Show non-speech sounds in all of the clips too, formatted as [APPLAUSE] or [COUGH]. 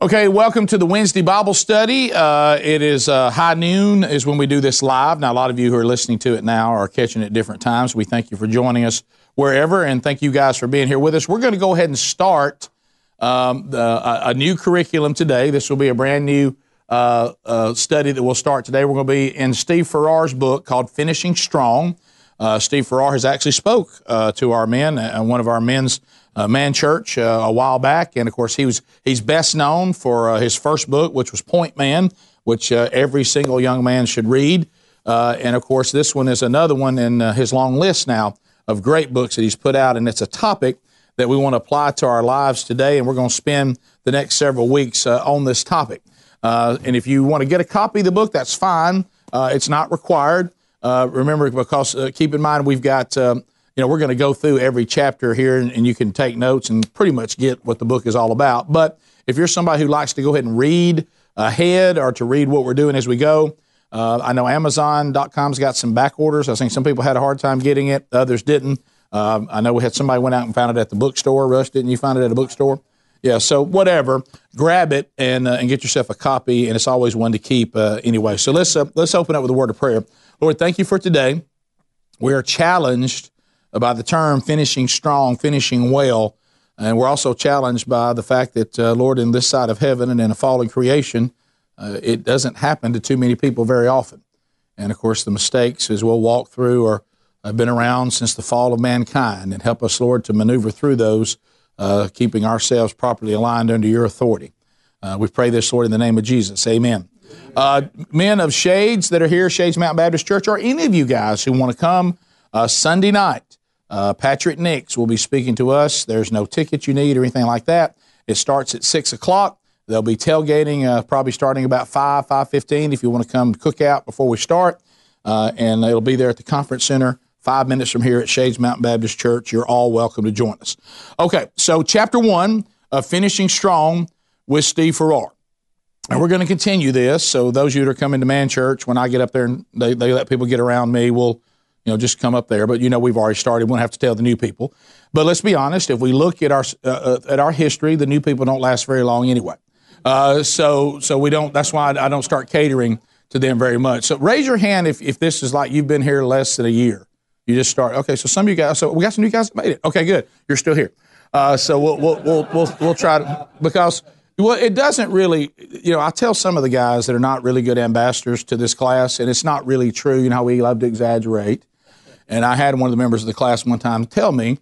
Okay, welcome to the Wednesday Bible study. Uh, it is uh, high noon is when we do this live. Now, a lot of you who are listening to it now are catching it different times. We thank you for joining us wherever, and thank you guys for being here with us. We're going to go ahead and start um, the, a, a, new curriculum today. This will be a brand new uh, uh study that we'll start today. We're going to be in Steve Farrar's book called Finishing Strong. Uh, Steve Farrar has actually spoke uh, to our men, and one of our men's Man Church uh, a while back, and of course he was he's best known for uh, his first book, which was Point Man, which uh, every single young man should read. Uh, and of course, this one is another one in uh, his long list now of great books that he's put out, and it's a topic that we want to apply to our lives today, and we're going to spend the next several weeks on this topic. and if you want to get a copy of the book, that's fine. it's not required. remember, because keep in mind we've got um, you know, we're going to go through every chapter here and, and, you can take notes and pretty much get what the book is all about. But if you're somebody who likes to go ahead and read ahead or to read what we're doing as we go, uh, I know Amazon.com's got some back orders. I think some people had a hard time getting it, others didn't. Um, I know we had somebody went out and found it at the bookstore. Russ, didn't you find it at a bookstore? Yeah, so whatever, grab it and uh, and get yourself a copy, and it's always one to keep uh, anyway. So let's uh, let's open up with a word of prayer. Lord, thank you for today. We are challenged by the term finishing strong, finishing well. And we're also challenged by the fact that, uh, Lord, in this side of heaven and in a fallen creation, uh, it doesn't happen to too many people very often. And of course, the mistakes, as we'll walk through, are have been around since the fall of mankind. And help us, Lord, to maneuver through those, uh, keeping ourselves properly aligned under your authority. Uh, we pray this, Lord, in the name of Jesus. Amen. Uh, men of Shades that are here, Shades Mountain Baptist Church, or any of you guys who want to come uh, Sunday night uh, Patrick Nix will be speaking to us. There's no ticket you need or anything like that. It starts at six o'clock. They'll be tailgating, uh, probably starting about five, five fifteen. If you want to come cook out before we start, uh, and it'll be there at the conference center, five minutes from here at Shades Mountain Baptist Church. You're all welcome to join us. Okay, so chapter one of finishing strong with Steve Farrar. And we're going to continue this. So those of you that are coming to Man Church, when I get up there and they, they let people get around me, we'll you know, just come up there. But you know, we've already started. We don't have to tell the new people. But let's be honest. If we look at our uh, uh, at our history, the new people don't last very long anyway. Uh, so so we don't. That's why I don't start catering to them very much. So raise your hand if if this is like you've been here less than a year. You just start. Okay, so some of you guys. So we got some new guys that made it. Okay, good. You're still here. Uh, so we'll, we'll we'll we'll we'll try to because. Well, it doesn't really, you know, I tell some of the guys that are not really good ambassadors to this class, and it's not really true. You know, how we love to exaggerate. And I had one of the members of the class one time tell me,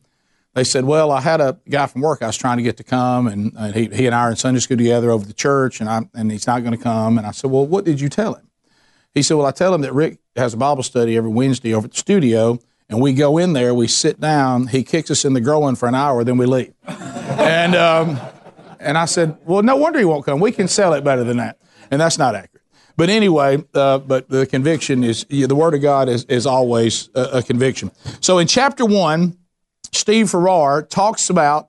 they said, Well, I had a guy from work I was trying to get to come, and, and he, he and I are in Sunday school together over the church, and, I, and he's not going to come. And I said, Well, what did you tell him? He said, Well, I tell him that Rick has a Bible study every Wednesday over at the studio, and we go in there, we sit down, he kicks us in the groin for an hour, then we leave. and, um, and I said, Well, no wonder he won't come. We can sell it better than that. And that's not accurate. But anyway, uh, but the conviction is the Word of God is, is always a, a conviction. So in chapter one, Steve Farrar talks about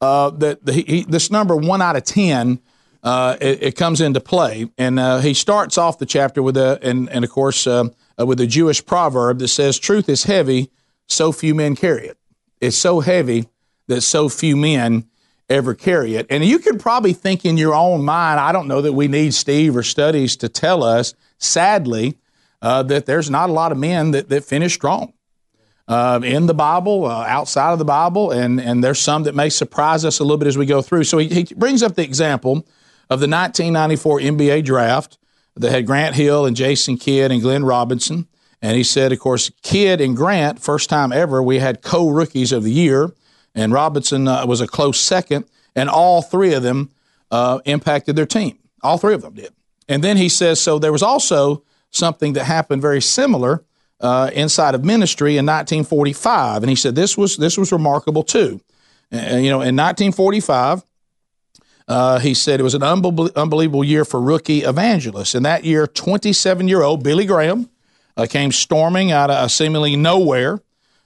uh, that the, he, this number one out of ten. Uh, it, it, comes into play, and uh, he starts off the chapter with a, and, and of course, uh, uh, with a Jewish proverb that says, "Truth is heavy, so few men carry it. It's so heavy that so few men ever carry it. And you could probably think in your own mind, I don't know that we need Steve or studies to tell us, sadly, uh, that there's not a lot of men that, that finish strong. Uh, in the Bible, uh, outside of the Bible, and, and there's some that may surprise us a little bit as we go through. So he, he brings up the example of the 1994 NBA draft that had Grant Hill and Jason Kidd and Glenn Robinson. And he said, of course, Kidd and Grant, first time ever, we had co rookies of the year and Robinson uh, was a close second, and all three of them uh, impacted their team. All three of them did. And then he says, so there was also something that happened very similar uh, inside of ministry in 1945, and he said this was this was remarkable too. And, you know, in 1945. Uh, he said it was an unbelievable year for rookie evangelists. In that year, 27 year old Billy Graham uh, came storming out of seemingly nowhere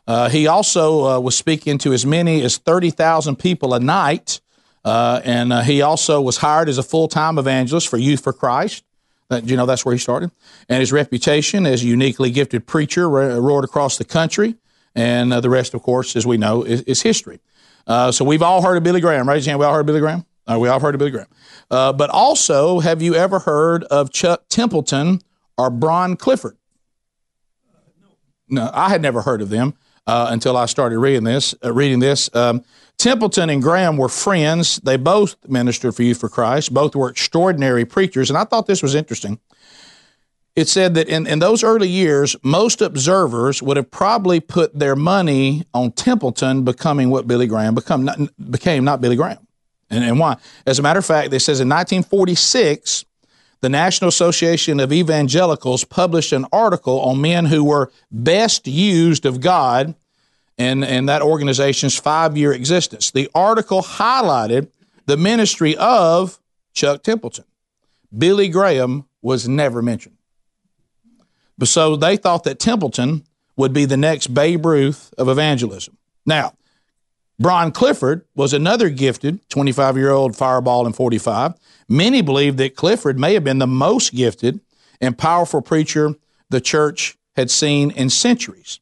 uh, he also uh, was speaking to as many as 30,000 people a night. Uh, and uh, he also was hired as a full time evangelist for Youth for Christ. That, you know, that's where he started. And his reputation as a uniquely gifted preacher roared across the country. And uh, the rest, of course, as we know, is, is history. Uh, so we've all heard of Billy Graham. Hand. We all heard of Billy Graham? We all heard of Billy Graham. But also, have you ever heard of Chuck Templeton or Bron Clifford? No, I had never heard of them uh, until I started reading this. Uh, reading this, um, Templeton and Graham were friends. They both ministered for Youth for Christ. Both were extraordinary preachers, and I thought this was interesting. It said that in, in those early years, most observers would have probably put their money on Templeton becoming what Billy Graham become, not, became, not Billy Graham. And, and why? As a matter of fact, it says in 1946, the National Association of Evangelicals published an article on men who were best used of God in, in that organization's five year existence. The article highlighted the ministry of Chuck Templeton. Billy Graham was never mentioned. So they thought that Templeton would be the next Babe Ruth of evangelism. Now, Bron Clifford was another gifted 25 year old fireball in 45. Many believe that Clifford may have been the most gifted and powerful preacher the church had seen in centuries.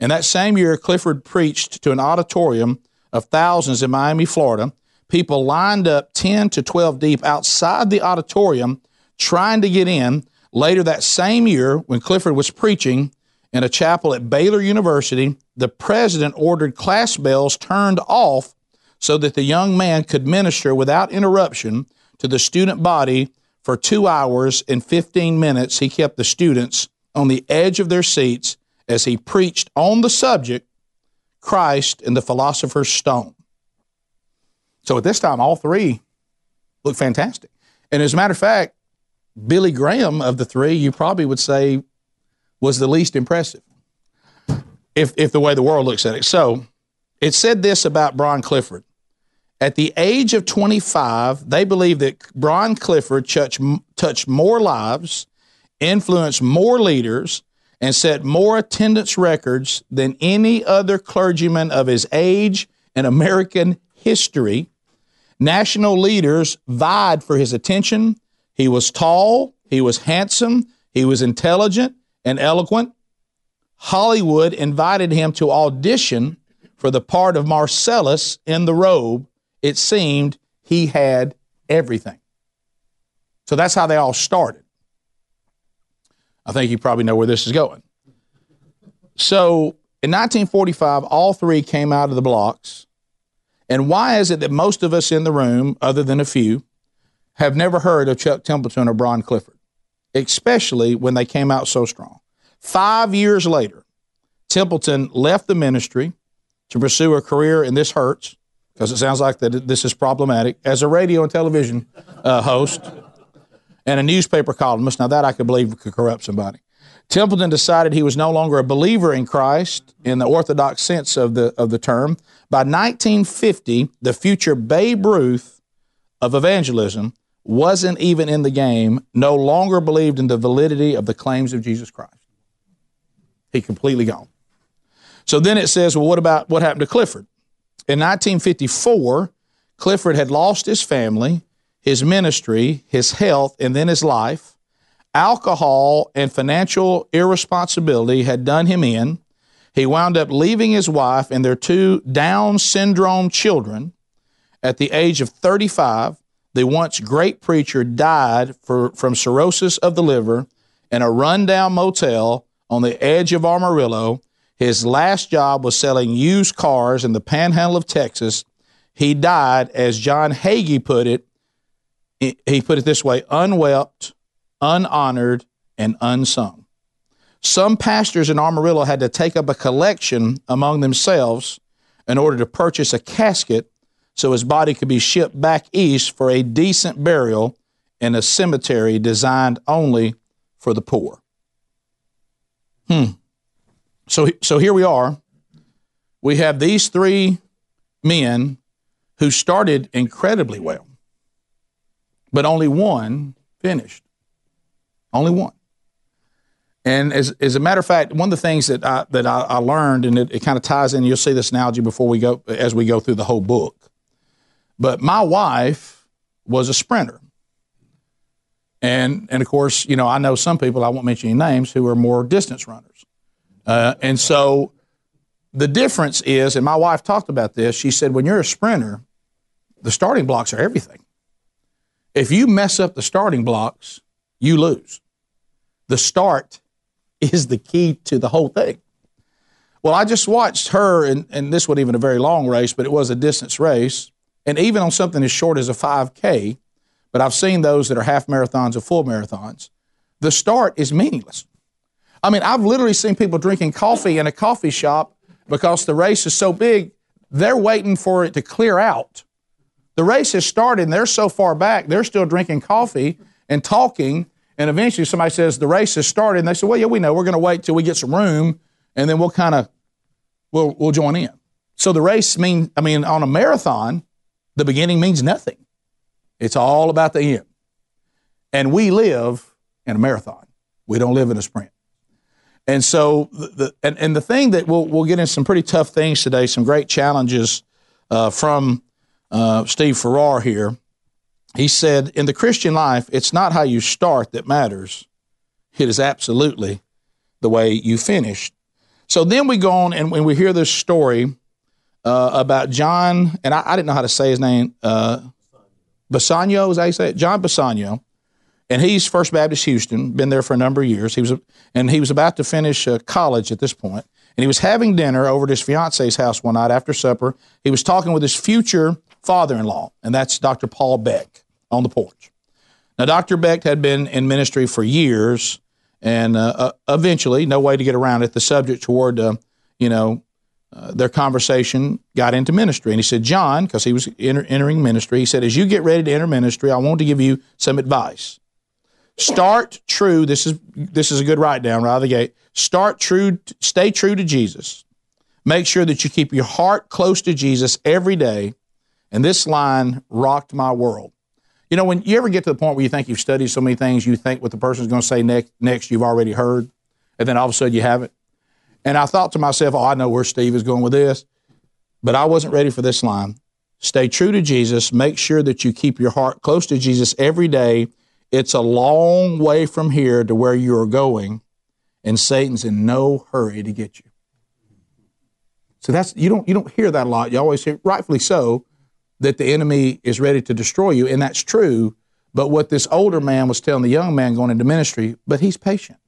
In that same year, Clifford preached to an auditorium of thousands in Miami, Florida. People lined up 10 to 12 deep outside the auditorium trying to get in. Later that same year, when Clifford was preaching, in a chapel at Baylor University, the president ordered class bells turned off so that the young man could minister without interruption to the student body for two hours and 15 minutes. He kept the students on the edge of their seats as he preached on the subject Christ and the philosopher's stone. So at this time, all three look fantastic. And as a matter of fact, Billy Graham of the three, you probably would say was the least impressive, if, if the way the world looks at it. So it said this about Bron Clifford. At the age of 25, they believe that Bron Clifford touched, touched more lives, influenced more leaders, and set more attendance records than any other clergyman of his age in American history. National leaders vied for his attention. He was tall, he was handsome, he was intelligent, and eloquent, Hollywood invited him to audition for the part of Marcellus in the robe. It seemed he had everything. So that's how they all started. I think you probably know where this is going. So in 1945, all three came out of the blocks. And why is it that most of us in the room, other than a few, have never heard of Chuck Templeton or Bron Clifford? Especially when they came out so strong. Five years later, Templeton left the ministry to pursue a career, and this hurts because it sounds like that this is problematic, as a radio and television uh, host and a newspaper columnist. Now, that I could believe could corrupt somebody. Templeton decided he was no longer a believer in Christ in the orthodox sense of the, of the term. By 1950, the future Babe Ruth of evangelism wasn't even in the game, no longer believed in the validity of the claims of Jesus Christ. He completely gone. So then it says, well, what about what happened to Clifford? In 1954, Clifford had lost his family, his ministry, his health, and then his life. Alcohol and financial irresponsibility had done him in. He wound up leaving his wife and their two Down syndrome children at the age of 35 the once great preacher died for, from cirrhosis of the liver in a rundown motel on the edge of Amarillo. His last job was selling used cars in the panhandle of Texas. He died, as John Hagee put it, he put it this way unwept, unhonored, and unsung. Some pastors in Amarillo had to take up a collection among themselves in order to purchase a casket so his body could be shipped back east for a decent burial in a cemetery designed only for the poor. Hmm. So, so here we are. We have these three men who started incredibly well, but only one finished. Only one. And as, as a matter of fact, one of the things that I, that I, I learned, and it, it kind of ties in, you'll see this analogy before we go, as we go through the whole book. But my wife was a sprinter. And, and of course, you know, I know some people, I won't mention any names, who are more distance runners. Uh, and so the difference is, and my wife talked about this, she said, when you're a sprinter, the starting blocks are everything. If you mess up the starting blocks, you lose. The start [LAUGHS] is the key to the whole thing. Well, I just watched her, and, and this wasn't even a very long race, but it was a distance race. And even on something as short as a 5K, but I've seen those that are half marathons or full marathons, the start is meaningless. I mean, I've literally seen people drinking coffee in a coffee shop because the race is so big, they're waiting for it to clear out. The race has started and they're so far back, they're still drinking coffee and talking. And eventually somebody says, The race has started. And they say, Well, yeah, we know. We're going to wait till we get some room and then we'll kind of we'll, we'll join in. So the race mean I mean, on a marathon, the beginning means nothing. It's all about the end. And we live in a marathon. We don't live in a sprint. And so, the, the and, and the thing that we'll, we'll get in some pretty tough things today, some great challenges uh, from uh, Steve Farrar here. He said, in the Christian life, it's not how you start that matters. It is absolutely the way you finish. So then we go on and when we hear this story uh, about John, and I, I, didn't know how to say his name, uh, Bisagno, is that you say it? John Bisagno. And he's First Baptist Houston, been there for a number of years. He was, and he was about to finish uh, college at this point. And he was having dinner over at his fiance's house one night after supper. He was talking with his future father-in-law, and that's Dr. Paul Beck on the porch. Now, Dr. Beck had been in ministry for years, and uh, uh, eventually, no way to get around it, the subject toward, uh, you know, uh, their conversation got into ministry. And he said, John, because he was enter- entering ministry, he said, as you get ready to enter ministry, I want to give you some advice. Start true. This is this is a good write down right out of the gate. Start true. Stay true to Jesus. Make sure that you keep your heart close to Jesus every day. And this line rocked my world. You know, when you ever get to the point where you think you've studied so many things, you think what the person's going to say next, next you've already heard, and then all of a sudden you have it. And I thought to myself, oh, I know where Steve is going with this. But I wasn't ready for this line. Stay true to Jesus. Make sure that you keep your heart close to Jesus every day. It's a long way from here to where you are going, and Satan's in no hurry to get you. So that's you don't you don't hear that a lot. You always hear, rightfully so, that the enemy is ready to destroy you, and that's true. But what this older man was telling the young man going into ministry, but he's patient.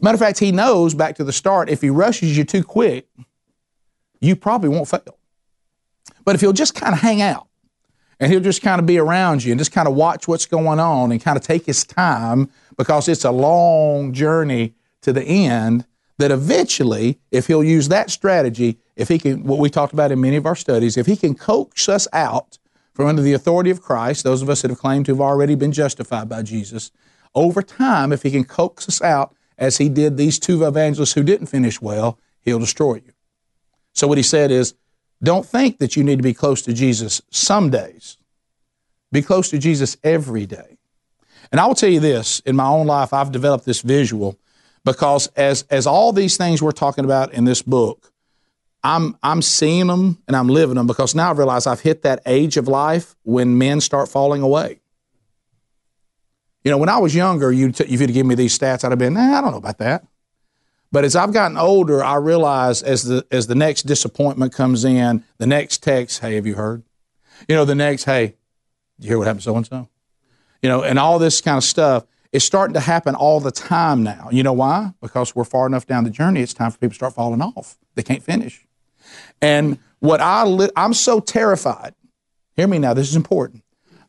Matter of fact, he knows back to the start, if he rushes you too quick, you probably won't fail. But if he'll just kind of hang out and he'll just kind of be around you and just kind of watch what's going on and kind of take his time because it's a long journey to the end, that eventually, if he'll use that strategy, if he can, what we talked about in many of our studies, if he can coax us out from under the authority of Christ, those of us that have claimed to have already been justified by Jesus, over time, if he can coax us out as he did these two evangelists who didn't finish well, he'll destroy you. So what he said is, don't think that you need to be close to Jesus some days. Be close to Jesus every day. And I will tell you this, in my own life, I've developed this visual because as, as all these things we're talking about in this book, I'm, I'm seeing them and I'm living them because now I realize I've hit that age of life when men start falling away. You know, when I was younger, you'd t- if you'd give me these stats, I'd have been, nah, I don't know about that. But as I've gotten older, I realize as the as the next disappointment comes in, the next text, hey, have you heard? You know, the next, hey, you hear what happened to so and so? You know, and all this kind of stuff is starting to happen all the time now. You know why? Because we're far enough down the journey, it's time for people to start falling off. They can't finish. And what I li- I'm so terrified. Hear me now, this is important.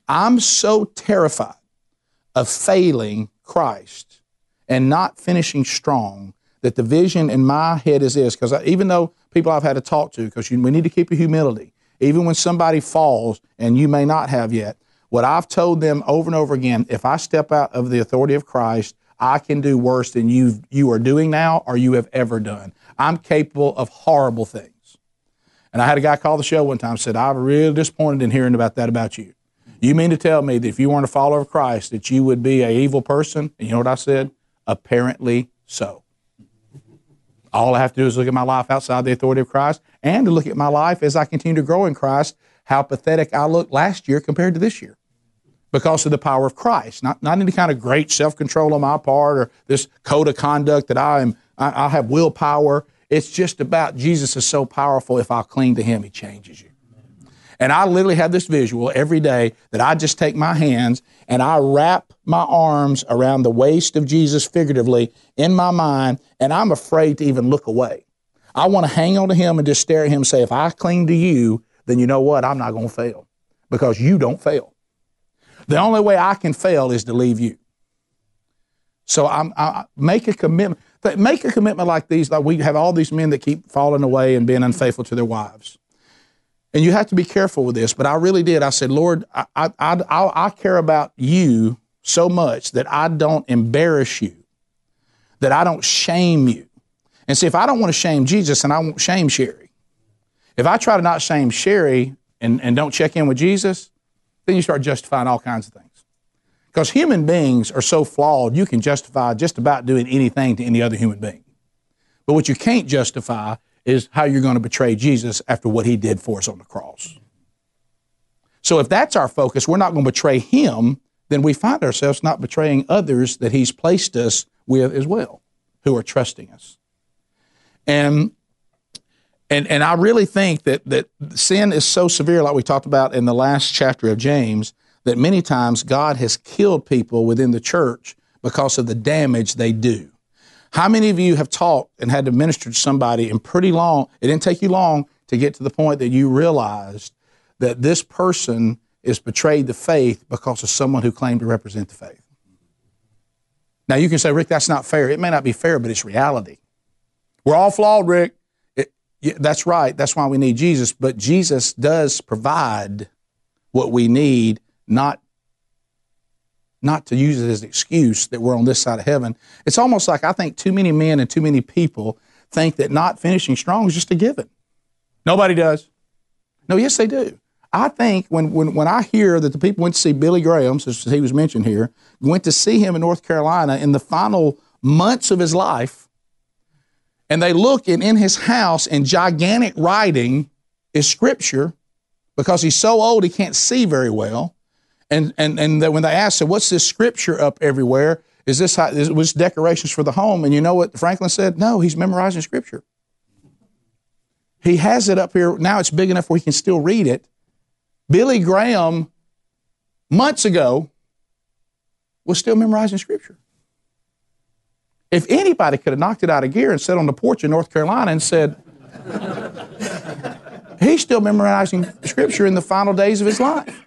I'm so terrified of failing Christ and not finishing strong, that the vision in my head is this, because even though people I've had to talk to, because we need to keep a humility, even when somebody falls and you may not have yet, what I've told them over and over again, if I step out of the authority of Christ, I can do worse than you you are doing now or you have ever done. I'm capable of horrible things. And I had a guy call the show one time said, I'm really disappointed in hearing about that about you. You mean to tell me that if you weren't a follower of Christ, that you would be a evil person? And you know what I said? Apparently so. All I have to do is look at my life outside the authority of Christ and to look at my life as I continue to grow in Christ, how pathetic I looked last year compared to this year because of the power of Christ. Not, not any kind of great self control on my part or this code of conduct that I am, I, I have willpower. It's just about Jesus is so powerful. If I'll cling to Him, He changes you. And I literally have this visual every day that I just take my hands and I wrap my arms around the waist of Jesus figuratively in my mind, and I'm afraid to even look away. I want to hang on to him and just stare at him and say, if I cling to you, then you know what? I'm not going to fail because you don't fail. The only way I can fail is to leave you. So I'm, I make a commitment. Make a commitment like these. Like we have all these men that keep falling away and being unfaithful to their wives. And you have to be careful with this. But I really did. I said, Lord, I, I, I, I care about you so much that I don't embarrass you, that I don't shame you. And see, if I don't want to shame Jesus, and I won't shame Sherry. If I try to not shame Sherry and, and don't check in with Jesus, then you start justifying all kinds of things. Because human beings are so flawed, you can justify just about doing anything to any other human being. But what you can't justify is how you're going to betray Jesus after what he did for us on the cross. So if that's our focus, we're not going to betray him, then we find ourselves not betraying others that he's placed us with as well, who are trusting us. And and and I really think that that sin is so severe, like we talked about in the last chapter of James, that many times God has killed people within the church because of the damage they do. How many of you have taught and had to minister to somebody and pretty long, it didn't take you long to get to the point that you realized that this person is betrayed the faith because of someone who claimed to represent the faith? Now you can say, Rick, that's not fair. It may not be fair, but it's reality. We're all flawed, Rick. It, that's right. That's why we need Jesus. But Jesus does provide what we need not not to use it as an excuse that we're on this side of heaven. It's almost like I think too many men and too many people think that not finishing strong is just a given. Nobody does. No, yes, they do. I think when, when, when I hear that the people went to see Billy Graham, as he was mentioned here, went to see him in North Carolina in the final months of his life, and they look and in his house in gigantic writing is scripture because he's so old he can't see very well. And and and when they asked, so what's this scripture up everywhere? Is this how, is, it was decorations for the home? And you know what Franklin said? No, he's memorizing scripture. He has it up here now. It's big enough where he can still read it. Billy Graham, months ago, was still memorizing scripture. If anybody could have knocked it out of gear and sat on the porch in North Carolina and said, [LAUGHS] he's still memorizing scripture in the final days of his life.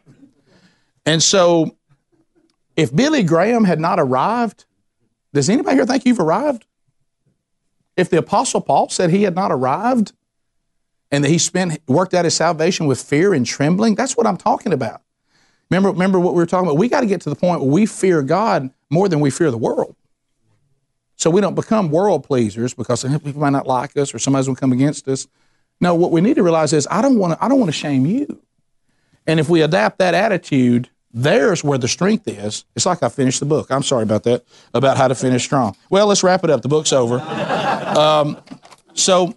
And so, if Billy Graham had not arrived, does anybody here think you've arrived? If the Apostle Paul said he had not arrived and that he spent worked out his salvation with fear and trembling, that's what I'm talking about. Remember, remember what we were talking about? We got to get to the point where we fear God more than we fear the world. So we don't become world pleasers because eh, people might not like us or somebody's going to come against us. No, what we need to realize is I don't want to, I don't want to shame you. And if we adapt that attitude, there's where the strength is. It's like I finished the book. I'm sorry about that, about how to finish strong. Well, let's wrap it up. The book's over. Um, so,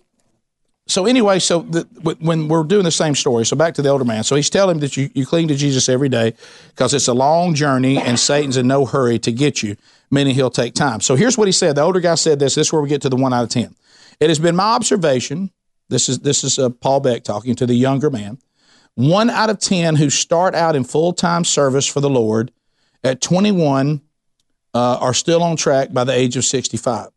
so anyway, so the, when we're doing the same story, so back to the older man. So he's telling him that you, you cling to Jesus every day because it's a long journey and Satan's in no hurry to get you, meaning he'll take time. So here's what he said. The older guy said this. This is where we get to the one out of 10. It has been my observation. This is, this is uh, Paul Beck talking to the younger man one out of 10 who start out in full time service for the Lord at 21 uh, are still on track by the age of 65.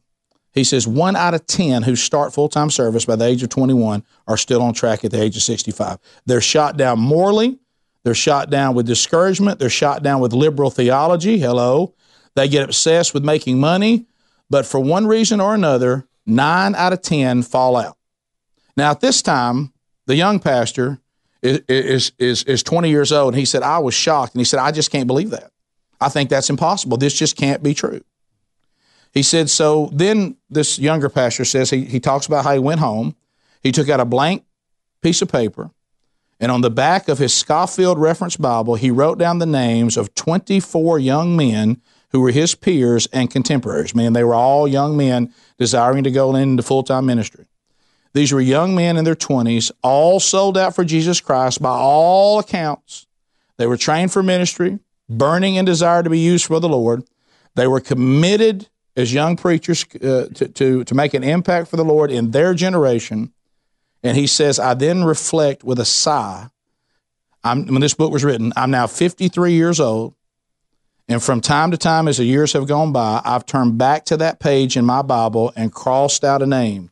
He says one out of 10 who start full time service by the age of 21 are still on track at the age of 65. They're shot down morally, they're shot down with discouragement, they're shot down with liberal theology. Hello. They get obsessed with making money, but for one reason or another, nine out of 10 fall out. Now, at this time, the young pastor is, is, is 20 years old. And he said, I was shocked. And he said, I just can't believe that. I think that's impossible. This just can't be true. He said, so then this younger pastor says he, he talks about how he went home. He took out a blank piece of paper, and on the back of his Scofield Reference Bible, he wrote down the names of 24 young men who were his peers and contemporaries. Man, they were all young men desiring to go into full time ministry. These were young men in their 20s, all sold out for Jesus Christ by all accounts. They were trained for ministry, burning in desire to be used for the Lord. They were committed as young preachers uh, to, to, to make an impact for the Lord in their generation. And he says, I then reflect with a sigh I'm, when this book was written, I'm now 53 years old. And from time to time, as the years have gone by, I've turned back to that page in my Bible and crossed out a name.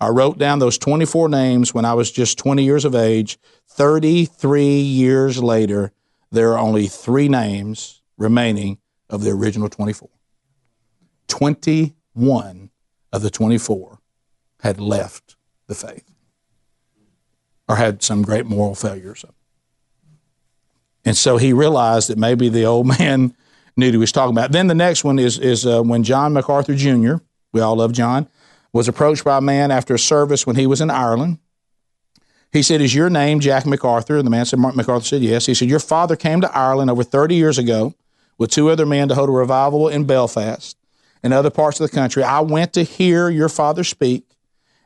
I wrote down those 24 names when I was just 20 years of age. 33 years later, there are only three names remaining of the original 24. 21 of the 24 had left the faith or had some great moral failures. And so he realized that maybe the old [LAUGHS] man knew what he was talking about. Then the next one is, is uh, when John MacArthur Jr., we all love John, was approached by a man after a service when he was in Ireland. He said, Is your name Jack MacArthur? And the man said, Mark MacArthur said, Yes. He said, Your father came to Ireland over 30 years ago with two other men to hold a revival in Belfast and other parts of the country. I went to hear your father speak.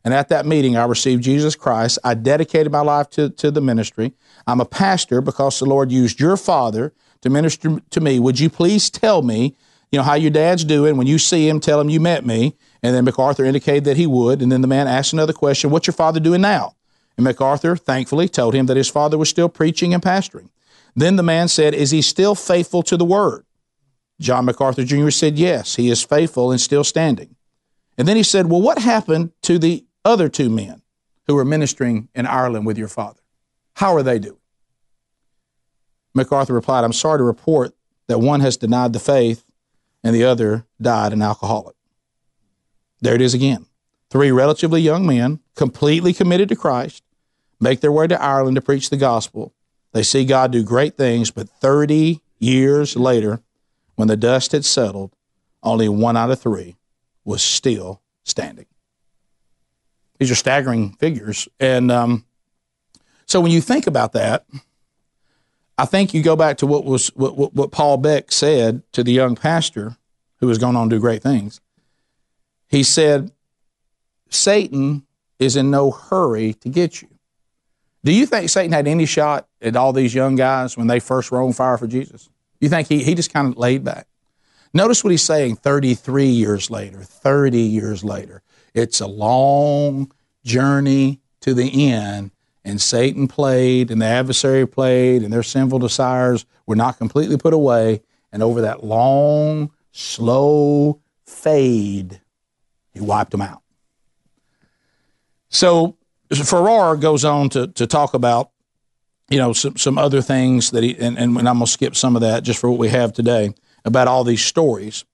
And at that meeting, I received Jesus Christ. I dedicated my life to, to the ministry. I'm a pastor because the Lord used your father to minister to me. Would you please tell me, you know, how your dad's doing? When you see him, tell him you met me. And then MacArthur indicated that he would. And then the man asked another question What's your father doing now? And MacArthur, thankfully, told him that his father was still preaching and pastoring. Then the man said, Is he still faithful to the word? John MacArthur Jr. said, Yes, he is faithful and still standing. And then he said, Well, what happened to the other two men who were ministering in Ireland with your father? How are they doing? MacArthur replied, I'm sorry to report that one has denied the faith and the other died an alcoholic. There it is again. Three relatively young men, completely committed to Christ, make their way to Ireland to preach the gospel. They see God do great things, but 30 years later, when the dust had settled, only one out of three was still standing. These are staggering figures. And um, so when you think about that, I think you go back to what was what, what, Paul Beck said to the young pastor who was going on to do great things. He said, Satan is in no hurry to get you. Do you think Satan had any shot at all these young guys when they first were on fire for Jesus? You think he, he just kind of laid back? Notice what he's saying 33 years later, 30 years later. It's a long journey to the end, and Satan played, and the adversary played, and their sinful desires were not completely put away. And over that long, slow fade, he wiped them out. So Farrar goes on to, to talk about, you know, some, some other things that he, and, and I'm going to skip some of that just for what we have today about all these stories.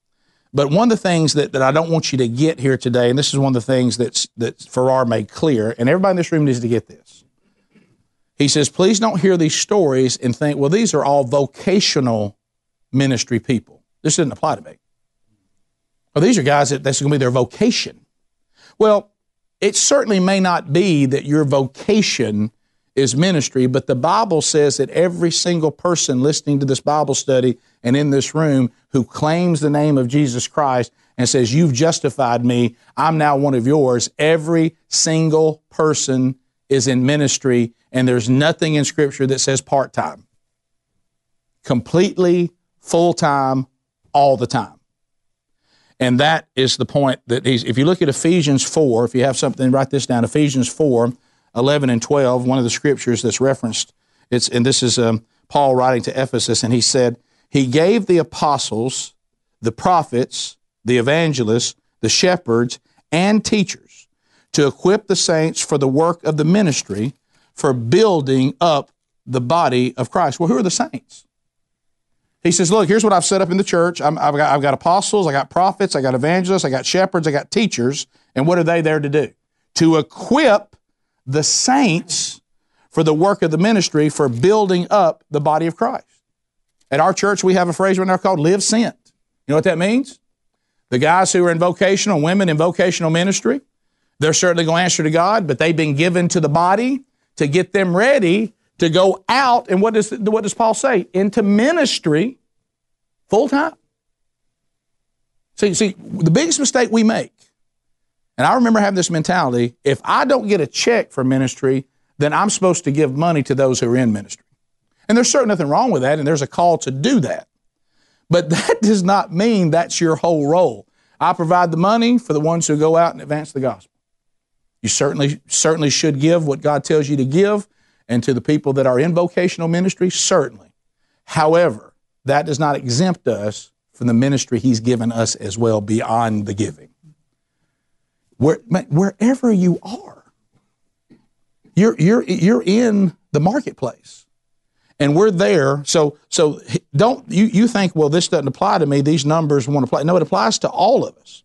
But one of the things that, that I don't want you to get here today, and this is one of the things that's, that Farrar made clear, and everybody in this room needs to get this. He says, please don't hear these stories and think, well, these are all vocational ministry people. This doesn't apply to me. Well, these are guys that that's going to be their vocation. Well, it certainly may not be that your vocation is ministry, but the Bible says that every single person listening to this Bible study and in this room who claims the name of Jesus Christ and says, You've justified me, I'm now one of yours, every single person is in ministry, and there's nothing in Scripture that says part time. Completely, full time, all the time. And that is the point that he's, if you look at Ephesians 4, if you have something, write this down Ephesians 4, 11 and 12, one of the scriptures that's referenced. It's, and this is um, Paul writing to Ephesus, and he said, He gave the apostles, the prophets, the evangelists, the shepherds, and teachers to equip the saints for the work of the ministry for building up the body of Christ. Well, who are the saints? He says, Look, here's what I've set up in the church. i have got, apostles, I've got apostles, I got prophets, I got evangelists, I got shepherds, I got teachers. And what are they there to do? To equip the saints for the work of the ministry for building up the body of Christ. At our church, we have a phrase right now called live sent. You know what that means? The guys who are in vocational, women in vocational ministry, they're certainly going to answer to God, but they've been given to the body to get them ready to go out. And what does, what does Paul say? Into ministry full time. See, see, the biggest mistake we make and I remember having this mentality if I don't get a check for ministry, then I'm supposed to give money to those who are in ministry. And there's certainly nothing wrong with that, and there's a call to do that. But [LAUGHS] that does not mean that's your whole role. I provide the money for the ones who go out and advance the gospel. You certainly certainly should give what God tells you to give, and to the people that are in vocational ministry, certainly. However, that does not exempt us from the ministry He's given us as well beyond the giving. Where, wherever you are, you're, you're, you're in the marketplace. And we're there. So, so don't you, you think, well, this doesn't apply to me. These numbers won't apply. No, it applies to all of us.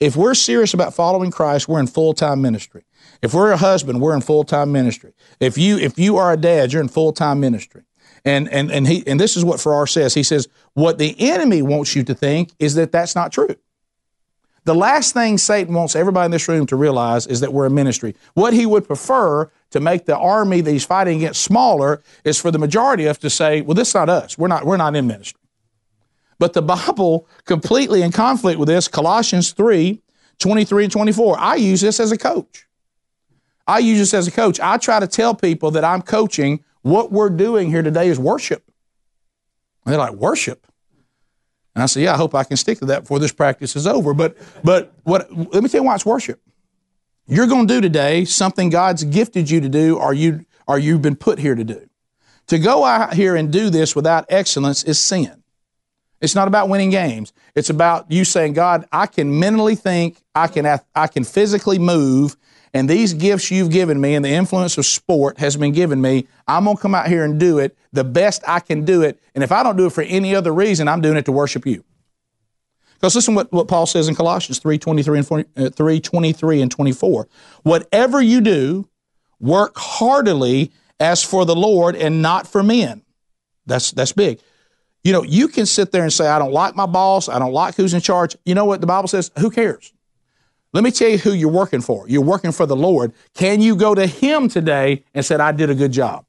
If we're serious about following Christ, we're in full time ministry. If we're a husband, we're in full time ministry. If you if you are a dad, you're in full time ministry. And and and he and this is what Farrar says. He says what the enemy wants you to think is that that's not true. The last thing Satan wants everybody in this room to realize is that we're a ministry. What he would prefer to make the army that he's fighting against smaller is for the majority of us to say, "Well, this is not us. We're not. We're not in ministry." But the Bible, completely in conflict with this, Colossians 3 23 and 24. I use this as a coach. I use this as a coach. I try to tell people that I'm coaching what we're doing here today is worship. And they're like, worship? And I say, yeah, I hope I can stick to that before this practice is over. But, but what, let me tell you why it's worship. You're going to do today something God's gifted you to do or, you, or you've been put here to do. To go out here and do this without excellence is sin. It's not about winning games. It's about you saying, God, I can mentally think, I can, I can physically move, and these gifts you've given me and the influence of sport has been given me. I'm going to come out here and do it the best I can do it. And if I don't do it for any other reason, I'm doing it to worship you. Because listen what, what Paul says in Colossians 3 23 and, 40, uh, 3 23 and 24. Whatever you do, work heartily as for the Lord and not for men. That's, that's big. You know, you can sit there and say, I don't like my boss. I don't like who's in charge. You know what the Bible says? Who cares? Let me tell you who you're working for. You're working for the Lord. Can you go to Him today and say, I did a good job?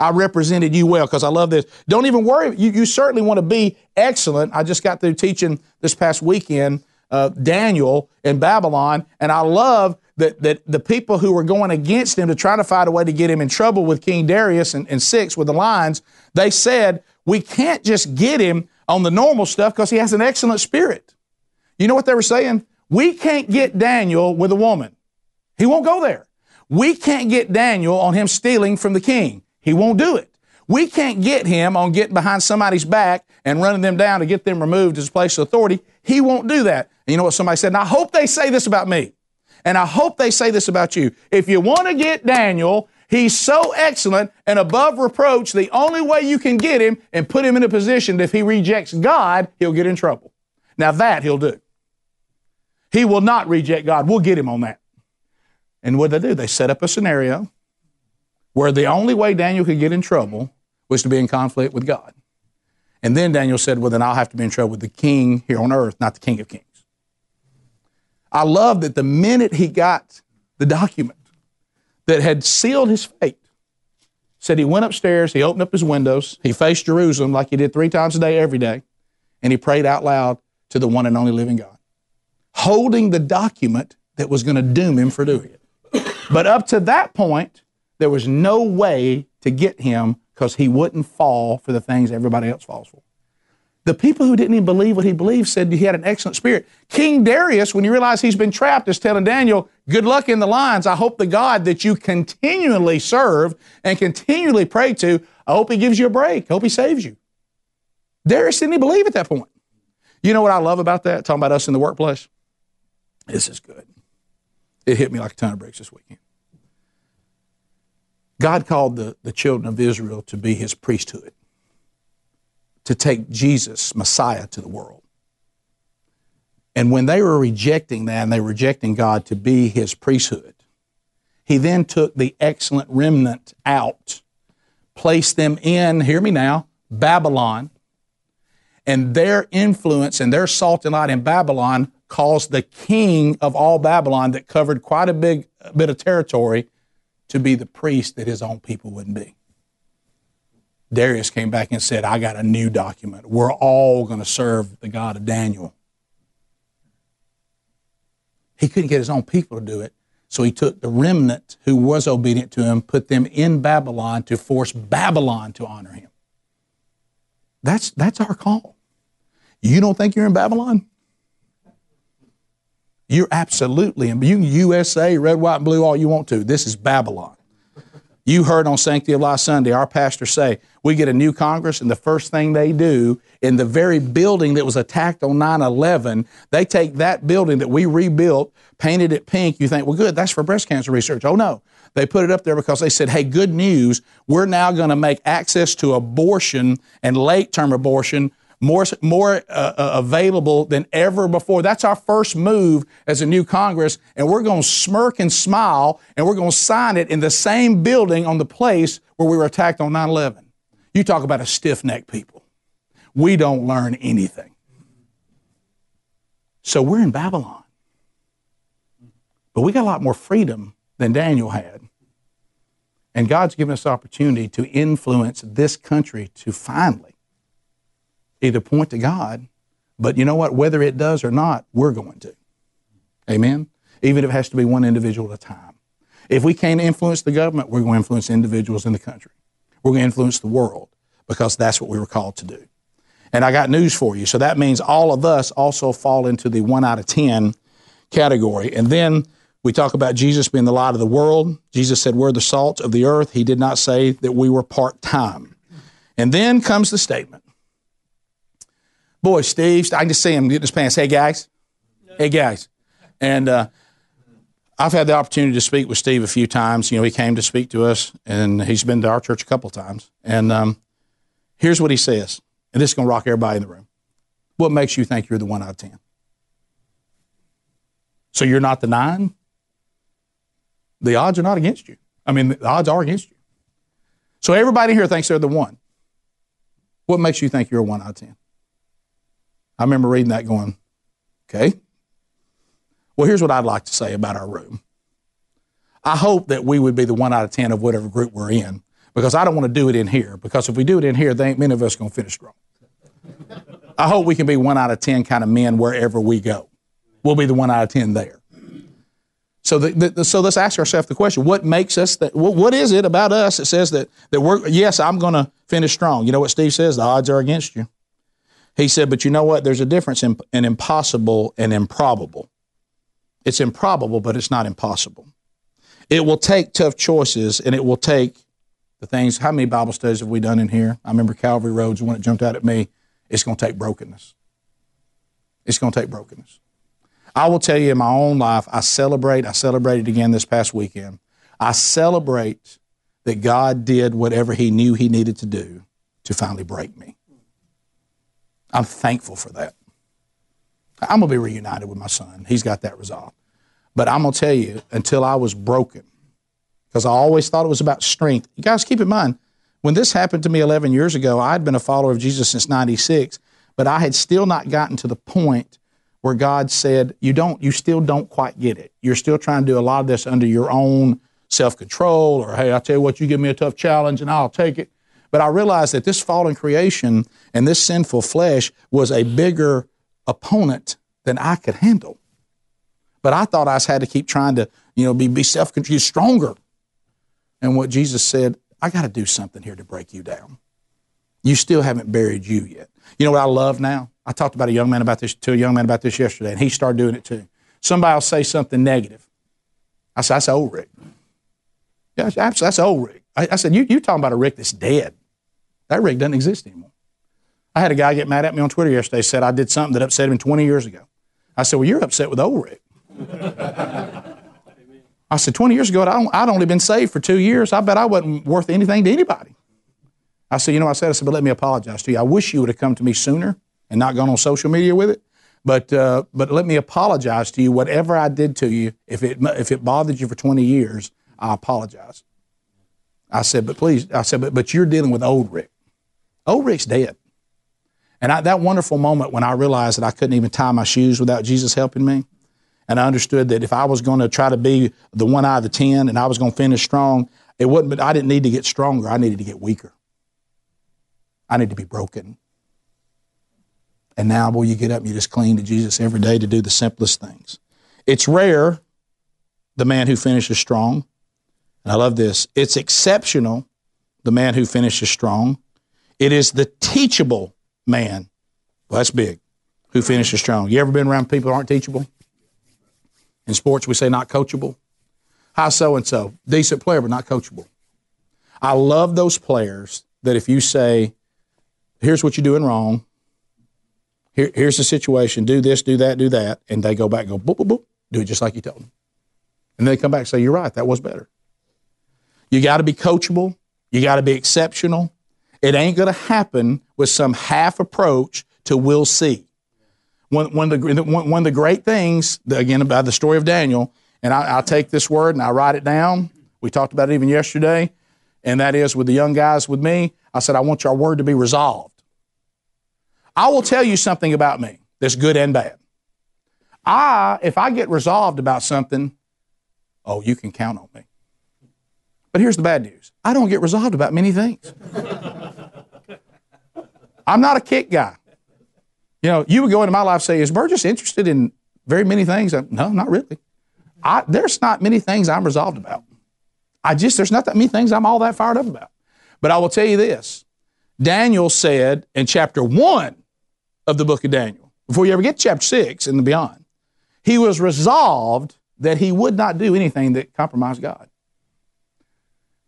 I represented you well because I love this. Don't even worry. You, you certainly want to be excellent. I just got through teaching this past weekend uh, Daniel in Babylon, and I love that, that the people who were going against him to try to find a way to get him in trouble with King Darius and, and six with the lions, they said, we can't just get him on the normal stuff because he has an excellent spirit. You know what they were saying? We can't get Daniel with a woman. He won't go there. We can't get Daniel on him stealing from the king. He won't do it. We can't get him on getting behind somebody's back and running them down to get them removed as a place of authority. He won't do that. And you know what somebody said? And I hope they say this about me. And I hope they say this about you. If you want to get Daniel, he's so excellent and above reproach, the only way you can get him and put him in a position that if he rejects God, he'll get in trouble. Now that he'll do. He will not reject God. We'll get him on that. And what they do? They set up a scenario where the only way Daniel could get in trouble was to be in conflict with God. And then Daniel said, Well, then I'll have to be in trouble with the king here on earth, not the king of kings. I love that the minute he got the document that had sealed his fate, said he went upstairs, he opened up his windows, he faced Jerusalem like he did three times a day every day, and he prayed out loud to the one and only living God, holding the document that was going to doom him for doing it. But up to that point, there was no way to get him because he wouldn't fall for the things everybody else falls for. The people who didn't even believe what he believed said he had an excellent spirit. King Darius, when you realize he's been trapped, is telling Daniel, Good luck in the lines. I hope the God that you continually serve and continually pray to, I hope he gives you a break. I hope he saves you. Darius didn't even believe at that point. You know what I love about that? Talking about us in the workplace? This is good. It hit me like a ton of bricks this weekend. God called the, the children of Israel to be his priesthood, to take Jesus, Messiah, to the world. And when they were rejecting that and they were rejecting God to be his priesthood, he then took the excellent remnant out, placed them in, hear me now, Babylon, and their influence and their salt and light in Babylon caused the king of all Babylon that covered quite a big bit of territory to be the priest that his own people wouldn't be. Darius came back and said, I got a new document. We're all going to serve the God of Daniel. He couldn't get his own people to do it. So he took the remnant who was obedient to him, put them in Babylon to force Babylon to honor him. That's, that's our call. You don't think you're in Babylon? You're absolutely, in. you can USA, red, white, and blue all you want to. This is Babylon. You heard on Sanctity of Life Sunday, our pastor say, we get a new Congress, and the first thing they do in the very building that was attacked on 9 11, they take that building that we rebuilt, painted it pink. You think, well, good, that's for breast cancer research. Oh, no. They put it up there because they said, hey, good news, we're now going to make access to abortion and late term abortion more, more uh, uh, available than ever before. That's our first move as a new Congress, and we're going to smirk and smile, and we're going to sign it in the same building on the place where we were attacked on 9 11. You talk about a stiff necked people. We don't learn anything. So we're in Babylon. But we got a lot more freedom than Daniel had. And God's given us opportunity to influence this country to finally either point to God, but you know what? Whether it does or not, we're going to. Amen? Even if it has to be one individual at a time. If we can't influence the government, we're going to influence individuals in the country. We're going to influence the world because that's what we were called to do. And I got news for you. So that means all of us also fall into the one out of 10 category. And then we talk about Jesus being the light of the world. Jesus said, We're the salt of the earth. He did not say that we were part time. And then comes the statement Boy, Steve, I can just see him getting his pants. Hey, guys. Hey, guys. And uh, I've had the opportunity to speak with Steve a few times. You know, he came to speak to us, and he's been to our church a couple times. And um, here's what he says, and this is going to rock everybody in the room. What makes you think you're the one out of 10? So you're not the nine? The odds are not against you. I mean, the odds are against you. So everybody here thinks they're the one. What makes you think you're a one out of 10? I remember reading that going, okay. Well, here's what I'd like to say about our room. I hope that we would be the one out of 10 of whatever group we're in because I don't want to do it in here because if we do it in here, they ain't many of us going to finish strong. I hope we can be one out of 10 kind of men wherever we go. We'll be the one out of 10 there. So, the, the, so let's ask ourselves the question: What makes us that? What, what is it about us that says that that we're? Yes, I'm going to finish strong. You know what Steve says? The odds are against you. He said, but you know what? There's a difference in, in impossible and improbable. It's improbable, but it's not impossible. It will take tough choices and it will take the things. How many Bible studies have we done in here? I remember Calvary Roads, when it jumped out at me, it's going to take brokenness. It's going to take brokenness. I will tell you in my own life, I celebrate, I celebrated again this past weekend. I celebrate that God did whatever He knew He needed to do to finally break me. I'm thankful for that. I'm going to be reunited with my son. He's got that resolve. But I'm going to tell you, until I was broken, because I always thought it was about strength. You guys keep in mind, when this happened to me 11 years ago, I'd been a follower of Jesus since 96, but I had still not gotten to the point where God said, you don't, you still don't quite get it. You're still trying to do a lot of this under your own self-control or, hey, I tell you what, you give me a tough challenge and I'll take it. But I realized that this fallen creation and this sinful flesh was a bigger opponent than I could handle. But I thought I had to keep trying to, you know, be, be self controlled, stronger. And what Jesus said, I got to do something here to break you down. You still haven't buried you yet. You know what I love now? I talked about a young man about this to a young man about this yesterday, and he started doing it too. Somebody will say something negative. I said, that's old Rick. Yeah, absolutely, that's old Rick. I, I said, you you talking about a Rick that's dead. That Rick doesn't exist anymore. I had a guy get mad at me on Twitter yesterday, said I did something that upset him 20 years ago. I said, Well, you're upset with old Rick. [LAUGHS] I said, 20 years ago, I'd only been saved for two years. I bet I wasn't worth anything to anybody. I said, You know, I said, I said, but let me apologize to you. I wish you would have come to me sooner and not gone on social media with it. But, uh, but let me apologize to you. Whatever I did to you, if it, if it bothered you for 20 years, I apologize. I said, but please, I said, but, but you're dealing with old Rick. Old Rick's dead. And I, that wonderful moment when I realized that I couldn't even tie my shoes without Jesus helping me, and I understood that if I was going to try to be the one out of the ten and I was going to finish strong, it wouldn't. But I didn't need to get stronger. I needed to get weaker. I need to be broken. And now, boy, you get up and you just cling to Jesus every day to do the simplest things. It's rare, the man who finishes strong. I love this. It's exceptional, the man who finishes strong. It is the teachable man. Well, that's big. Who finishes strong. You ever been around people who aren't teachable? In sports, we say not coachable. High so and so. Decent player, but not coachable. I love those players that if you say, here's what you're doing wrong, here, here's the situation, do this, do that, do that, and they go back go, boop, boop, boop, do it just like you told them. And they come back and say, you're right, that was better. You got to be coachable. You got to be exceptional. It ain't going to happen with some half approach to we'll see. One, one, of, the, one, of the great things, again, about the story of Daniel, and I, I'll take this word and I write it down. We talked about it even yesterday, and that is with the young guys with me. I said, I want your word to be resolved. I will tell you something about me that's good and bad. I, if I get resolved about something, oh, you can count on me. But here's the bad news I don't get resolved about many things. I'm not a kick guy. You know, you would go into my life say, Is Burgess interested in very many things? No, not really. I, there's not many things I'm resolved about. I just, there's not that many things I'm all that fired up about. But I will tell you this Daniel said in chapter one of the book of Daniel, before you ever get to chapter six and beyond, he was resolved that he would not do anything that compromised God.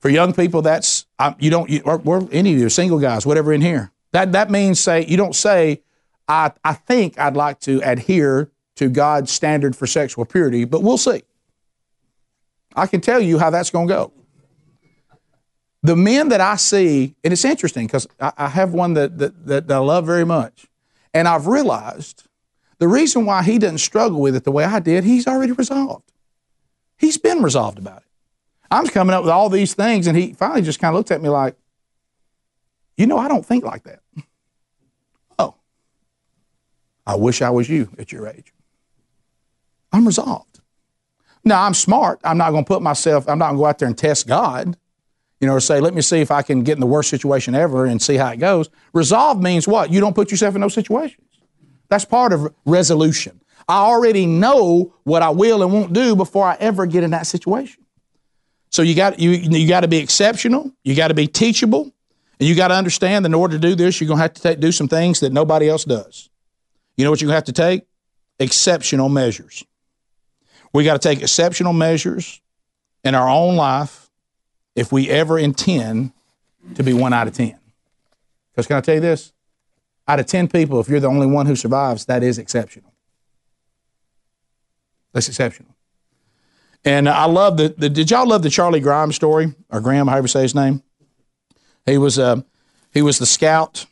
For young people, that's you don't you, or, or any of you single guys, whatever in here. That that means say you don't say I I think I'd like to adhere to God's standard for sexual purity, but we'll see. I can tell you how that's going to go. The men that I see, and it's interesting because I, I, have one that, that, that I love very much, and I've realized the reason why he doesn't struggle with it the way I did, he's already resolved. He's been resolved about it. I'm coming up with all these things, and he finally just kind of looked at me like, you know, I don't think like that. Oh, I wish I was you at your age. I'm resolved. Now, I'm smart. I'm not going to put myself, I'm not going to go out there and test God, you know, or say, let me see if I can get in the worst situation ever and see how it goes. Resolve means what? You don't put yourself in those situations. That's part of resolution. I already know what I will and won't do before I ever get in that situation. So you got you you got to be exceptional. You got to be teachable, and you got to understand that in order to do this, you're going to have to take, do some things that nobody else does. You know what you're going to have to take? Exceptional measures. We got to take exceptional measures in our own life if we ever intend to be one out of ten. Because can I tell you this? Out of ten people, if you're the only one who survives, that is exceptional. That's exceptional. And I love the, the did y'all love the Charlie Grimes story or Graham, however you say his name? He was uh, he was the scout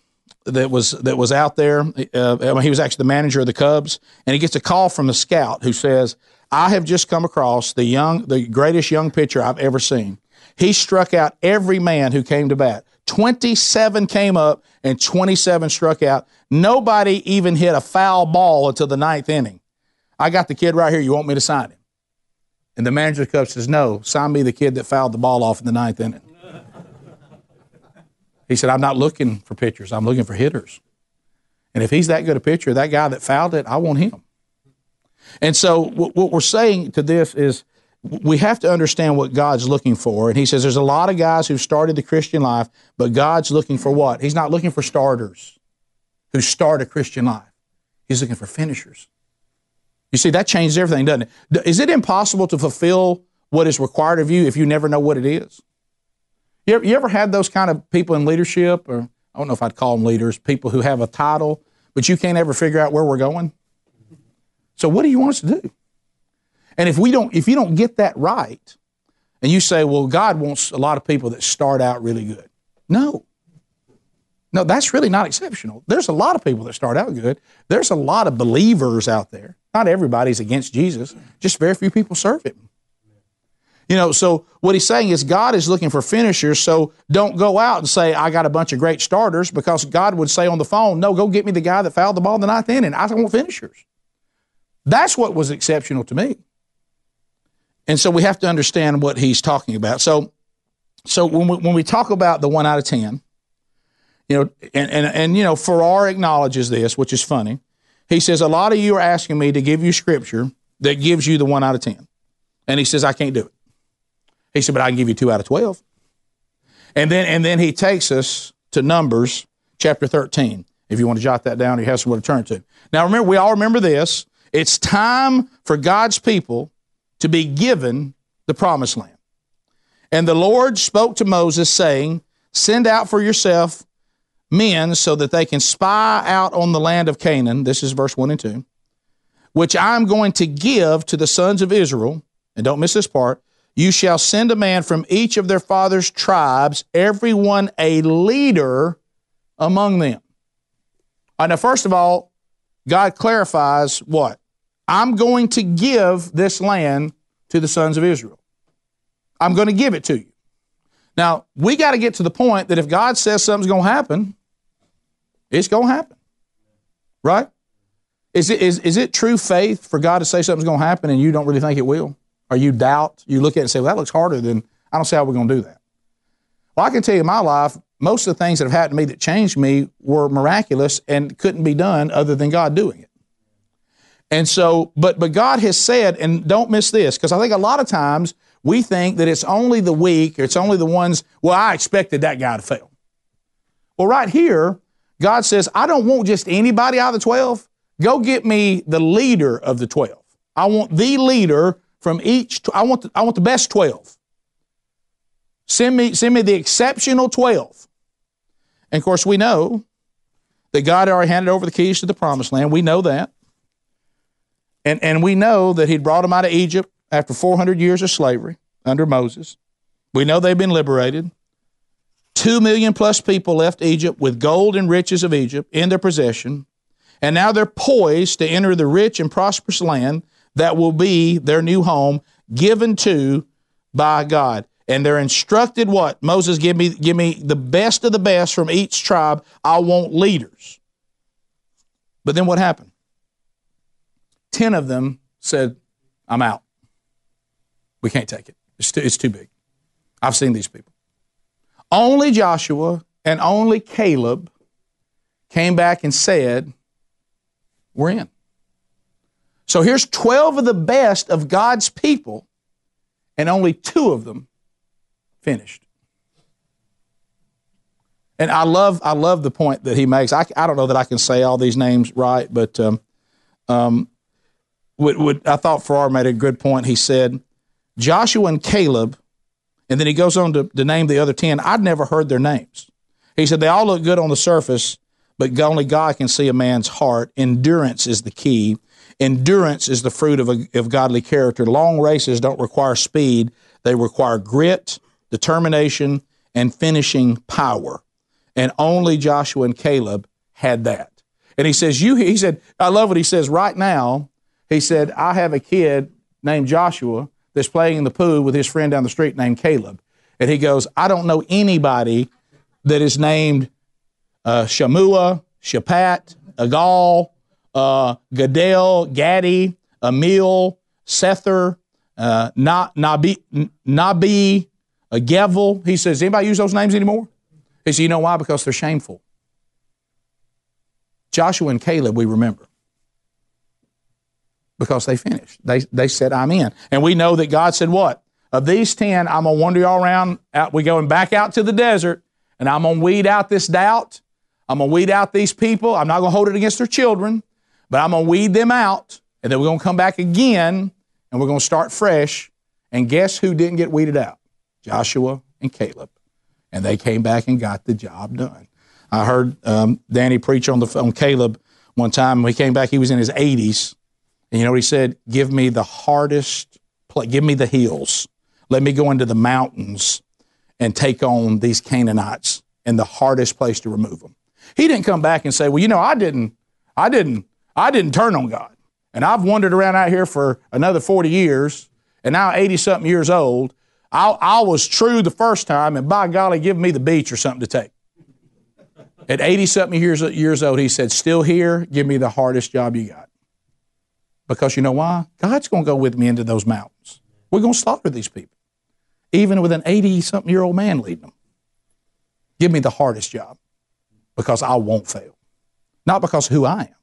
that was that was out there. Uh, he was actually the manager of the Cubs, and he gets a call from the scout who says, "I have just come across the young, the greatest young pitcher I've ever seen. He struck out every man who came to bat. Twenty-seven came up, and twenty-seven struck out. Nobody even hit a foul ball until the ninth inning. I got the kid right here. You want me to sign him?" And the manager of the Cubs says, No, sign me the kid that fouled the ball off in the ninth inning. He said, I'm not looking for pitchers, I'm looking for hitters. And if he's that good a pitcher, that guy that fouled it, I want him. And so, what we're saying to this is we have to understand what God's looking for. And he says there's a lot of guys who've started the Christian life, but God's looking for what? He's not looking for starters who start a Christian life, He's looking for finishers. You see, that changes everything, doesn't it? Is it impossible to fulfill what is required of you if you never know what it is? You ever, you ever had those kind of people in leadership, or I don't know if I'd call them leaders, people who have a title, but you can't ever figure out where we're going? So what do you want us to do? And if we don't, if you don't get that right, and you say, well, God wants a lot of people that start out really good. No. No, that's really not exceptional. There's a lot of people that start out good. There's a lot of believers out there not everybody's against Jesus, just very few people serve him. You know, so what he's saying is God is looking for finishers, so don't go out and say, I got a bunch of great starters, because God would say on the phone, No, go get me the guy that fouled the ball in the ninth inning. I want finishers. That's what was exceptional to me. And so we have to understand what he's talking about. So, so when we, when we talk about the one out of 10, you know, and, and, and you know, Farrar acknowledges this, which is funny. He says, A lot of you are asking me to give you scripture that gives you the one out of 10. And he says, I can't do it. He said, But I can give you two out of 12. And then, and then he takes us to Numbers chapter 13. If you want to jot that down, you have somewhere to turn to. Now, remember, we all remember this. It's time for God's people to be given the promised land. And the Lord spoke to Moses, saying, Send out for yourself men so that they can spy out on the land of Canaan. This is verse 1 and 2. Which I'm going to give to the sons of Israel. And don't miss this part. You shall send a man from each of their father's tribes, everyone a leader among them. All right, now, first of all, God clarifies what? I'm going to give this land to the sons of Israel. I'm going to give it to you. Now, we got to get to the point that if God says something's going to happen, it's going to happen. Right? Is it, is, is it true faith for God to say something's going to happen and you don't really think it will? Or you doubt? You look at it and say, well, that looks harder than, I don't see how we're going to do that. Well, I can tell you in my life, most of the things that have happened to me that changed me were miraculous and couldn't be done other than God doing it. And so, but but God has said, and don't miss this, because I think a lot of times we think that it's only the weak, or it's only the ones, well, I expected that guy to fail. Well, right here, God says, I don't want just anybody out of the 12. Go get me the leader of the 12. I want the leader from each, I want the, I want the best 12. Send me, send me the exceptional 12. And of course, we know that God already handed over the keys to the promised land. We know that. And, and we know that He'd brought them out of Egypt after 400 years of slavery under Moses. We know they've been liberated. Two million plus people left Egypt with gold and riches of Egypt in their possession. And now they're poised to enter the rich and prosperous land that will be their new home given to by God. And they're instructed what? Moses, give me, give me the best of the best from each tribe. I want leaders. But then what happened? Ten of them said, I'm out. We can't take it. It's too, it's too big. I've seen these people. Only Joshua and only Caleb came back and said, We're in. So here's 12 of the best of God's people, and only two of them finished. And I love, I love the point that he makes. I, I don't know that I can say all these names right, but um, um, would, would, I thought Farrar made a good point. He said, Joshua and Caleb, and then he goes on to, to name the other 10. I'd never heard their names. He said, they all look good on the surface, but only God can see a man's heart. Endurance is the key. Endurance is the fruit of, a, of godly character. Long races don't require speed, they require grit, determination, and finishing power. And only Joshua and Caleb had that. And he says, You, he said, I love what he says right now. He said, I have a kid named Joshua that's playing in the pool with his friend down the street named Caleb. And he goes, I don't know anybody that is named uh, Shammua, Shaphat, Agal, uh, Gadel, Gaddi, Emil, Sethur, uh, Nahbi, Nahbi, uh, Gevel. He says, anybody use those names anymore? He says, you know why? Because they're shameful. Joshua and Caleb, we remember because they finished. They, they said, I'm in. And we know that God said, What? Of these 10, I'm going to wander y'all around. Out, we're going back out to the desert, and I'm going to weed out this doubt. I'm going to weed out these people. I'm not going to hold it against their children, but I'm going to weed them out. And then we're going to come back again, and we're going to start fresh. And guess who didn't get weeded out? Joshua and Caleb. And they came back and got the job done. I heard um, Danny preach on, the, on Caleb one time. When he came back, he was in his 80s and you know what he said? Give me the hardest, place, give me the hills. Let me go into the mountains and take on these Canaanites and the hardest place to remove them. He didn't come back and say, well, you know, I didn't, I didn't, I didn't turn on God. And I've wandered around out here for another 40 years and now 80 something years old. I, I was true the first time and by golly, give me the beach or something to take. At 80 something years, years old, he said, still here, give me the hardest job you got. Because you know why? God's going to go with me into those mountains. We're going to slaughter these people, even with an 80 something year old man leading them. Give me the hardest job because I won't fail. Not because who I am,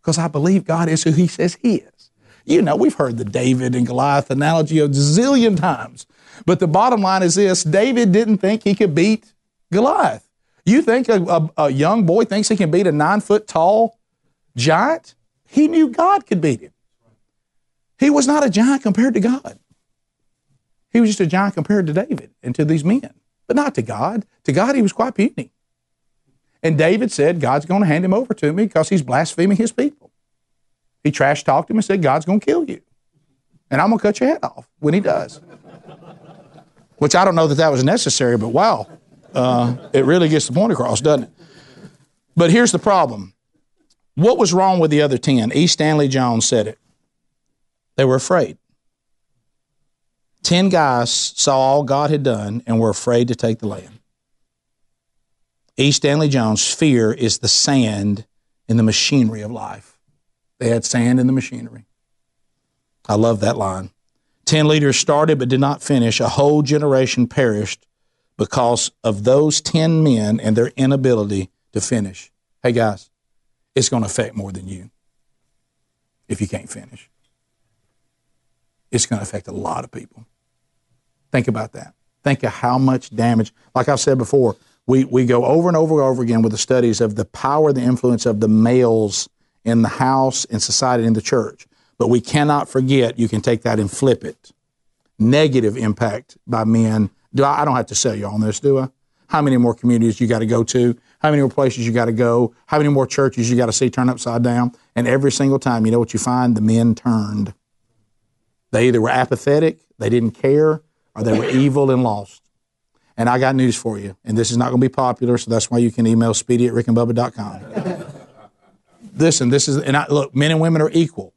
because I believe God is who He says He is. You know, we've heard the David and Goliath analogy a zillion times. But the bottom line is this David didn't think he could beat Goliath. You think a, a, a young boy thinks he can beat a nine foot tall giant? He knew God could beat him. He was not a giant compared to God. He was just a giant compared to David and to these men, but not to God. To God, he was quite puny. And David said, God's going to hand him over to me because he's blaspheming his people. He trash talked him and said, God's going to kill you. And I'm going to cut your head off when he does. Which I don't know that that was necessary, but wow, uh, it really gets the point across, doesn't it? But here's the problem. What was wrong with the other 10? E. Stanley Jones said it. They were afraid. 10 guys saw all God had done and were afraid to take the land. E. Stanley Jones, fear is the sand in the machinery of life. They had sand in the machinery. I love that line. Ten leaders started but did not finish. A whole generation perished because of those 10 men and their inability to finish. Hey, guys, it's going to affect more than you if you can't finish. It's going to affect a lot of people. Think about that. Think of how much damage, like I've said before, we, we go over and over and over again with the studies of the power, the influence of the males in the house, in society, in the church. But we cannot forget, you can take that and flip it. Negative impact by men. Do I, I don't have to sell you on this, do I? How many more communities you got to go to? How many more places you got to go? How many more churches you got to see turn upside down? And every single time, you know what you find? The men turned. They either were apathetic, they didn't care, or they were [LAUGHS] evil and lost. And I got news for you, and this is not going to be popular, so that's why you can email speedy at rickandbubba.com. [LAUGHS] Listen, this is, and I, look, men and women are equal.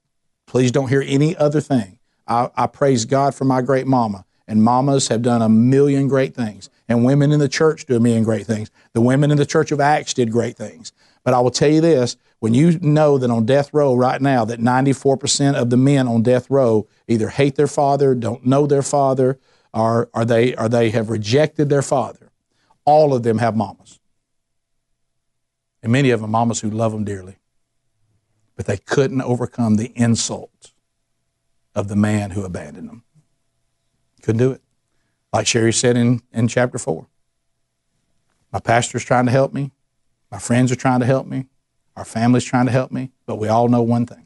Please don't hear any other thing. I, I praise God for my great mama, and mamas have done a million great things, and women in the church do a million great things. The women in the Church of Acts did great things. But I will tell you this when you know that on death row right now, that 94% of the men on death row either hate their father, don't know their father, or, or, they, or they have rejected their father, all of them have mamas. And many of them mamas who love them dearly but they couldn't overcome the insult of the man who abandoned them. Couldn't do it. Like Sherry said in, in chapter 4. My pastor's trying to help me. My friends are trying to help me. Our family's trying to help me. But we all know one thing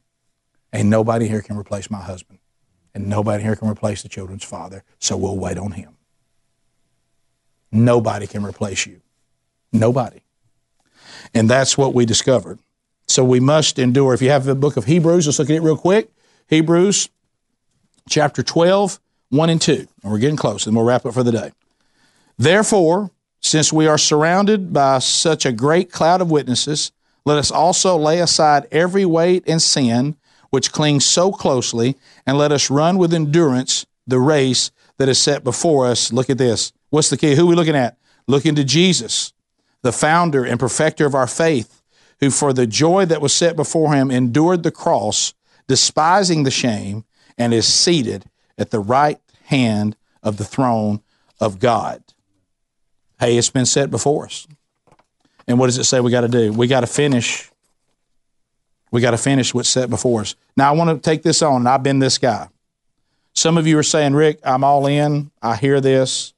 ain't nobody here can replace my husband. And nobody here can replace the children's father. So we'll wait on him. Nobody can replace you. Nobody. And that's what we discovered. So we must endure. If you have the book of Hebrews, let's look at it real quick. Hebrews chapter 12, 1 and 2. And we're getting close, and we'll wrap up for the day. Therefore, since we are surrounded by such a great cloud of witnesses, let us also lay aside every weight and sin which clings so closely, and let us run with endurance the race that is set before us. Look at this. What's the key? Who are we looking at? Looking to Jesus, the founder and perfecter of our faith who for the joy that was set before him endured the cross, despising the shame, and is seated at the right hand of the throne of God. Hey, it's been set before us. And what does it say we got to do? We got to finish. We got to finish what's set before us. Now, I want to take this on. I've been this guy. Some of you are saying, Rick, I'm all in. I hear this.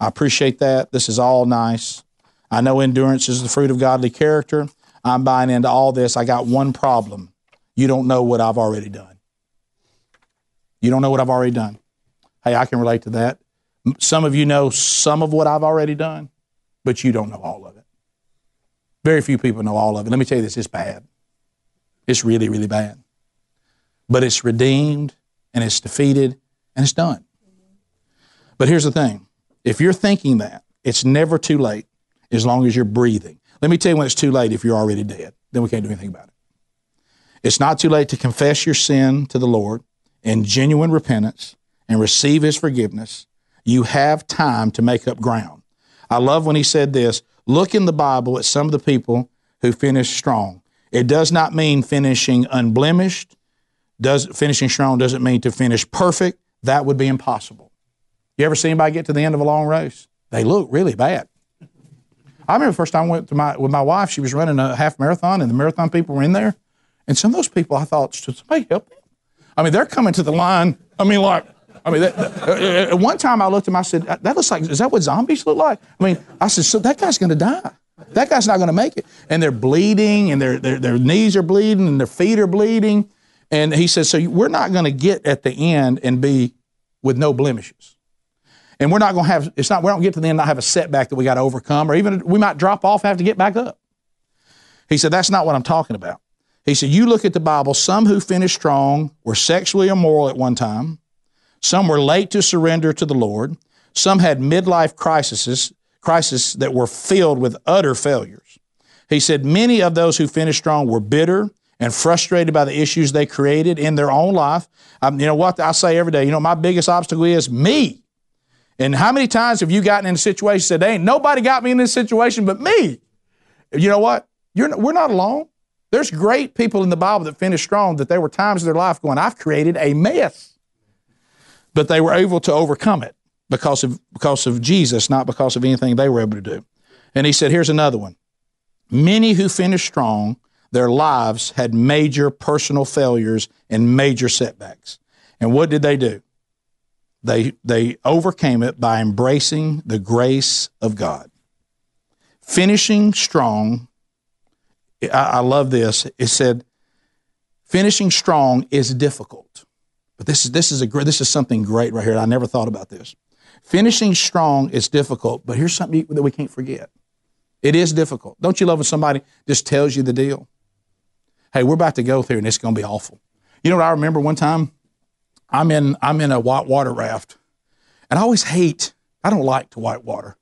I appreciate that. This is all nice. I know endurance is the fruit of godly character. I'm buying into all this. I got one problem. You don't know what I've already done. You don't know what I've already done. Hey, I can relate to that. Some of you know some of what I've already done, but you don't know all of it. Very few people know all of it. Let me tell you this it's bad. It's really, really bad. But it's redeemed and it's defeated and it's done. But here's the thing if you're thinking that, it's never too late as long as you're breathing. Let me tell you when it's too late if you're already dead. Then we can't do anything about it. It's not too late to confess your sin to the Lord in genuine repentance and receive His forgiveness. You have time to make up ground. I love when he said this look in the Bible at some of the people who finished strong. It does not mean finishing unblemished. Does, finishing strong doesn't mean to finish perfect. That would be impossible. You ever see anybody get to the end of a long race? They look really bad. I remember the first time I went to my with my wife. She was running a half marathon, and the marathon people were in there. And some of those people, I thought, should somebody help them? I mean, they're coming to the line. I mean, like, I mean, that, uh, at one time I looked at him. I said, "That looks like is that what zombies look like?" I mean, I said, "So that guy's going to die. That guy's not going to make it." And they're bleeding, and their their their knees are bleeding, and their feet are bleeding. And he says, "So we're not going to get at the end and be with no blemishes." And we're not going to have, it's not, we don't get to the end and not have a setback that we got to overcome, or even we might drop off and have to get back up. He said, that's not what I'm talking about. He said, you look at the Bible, some who finished strong were sexually immoral at one time, some were late to surrender to the Lord, some had midlife crises, crises that were filled with utter failures. He said, many of those who finished strong were bitter and frustrated by the issues they created in their own life. Um, you know what I say every day? You know, my biggest obstacle is me. And how many times have you gotten in a situation said, ain't nobody got me in this situation but me? You know what? You're, we're not alone. There's great people in the Bible that finished strong that there were times in their life going, I've created a mess. But they were able to overcome it because of, because of Jesus, not because of anything they were able to do. And he said, here's another one. Many who finished strong, their lives had major personal failures and major setbacks. And what did they do? They, they overcame it by embracing the grace of God. Finishing strong, I, I love this. It said, finishing strong is difficult. But this is, this is, a, this is something great right here. I never thought about this. Finishing strong is difficult, but here's something that we can't forget. It is difficult. Don't you love when somebody just tells you the deal? Hey, we're about to go through and it's going to be awful. You know what I remember one time? I'm in I'm in a white water raft, and I always hate. I don't like to white water.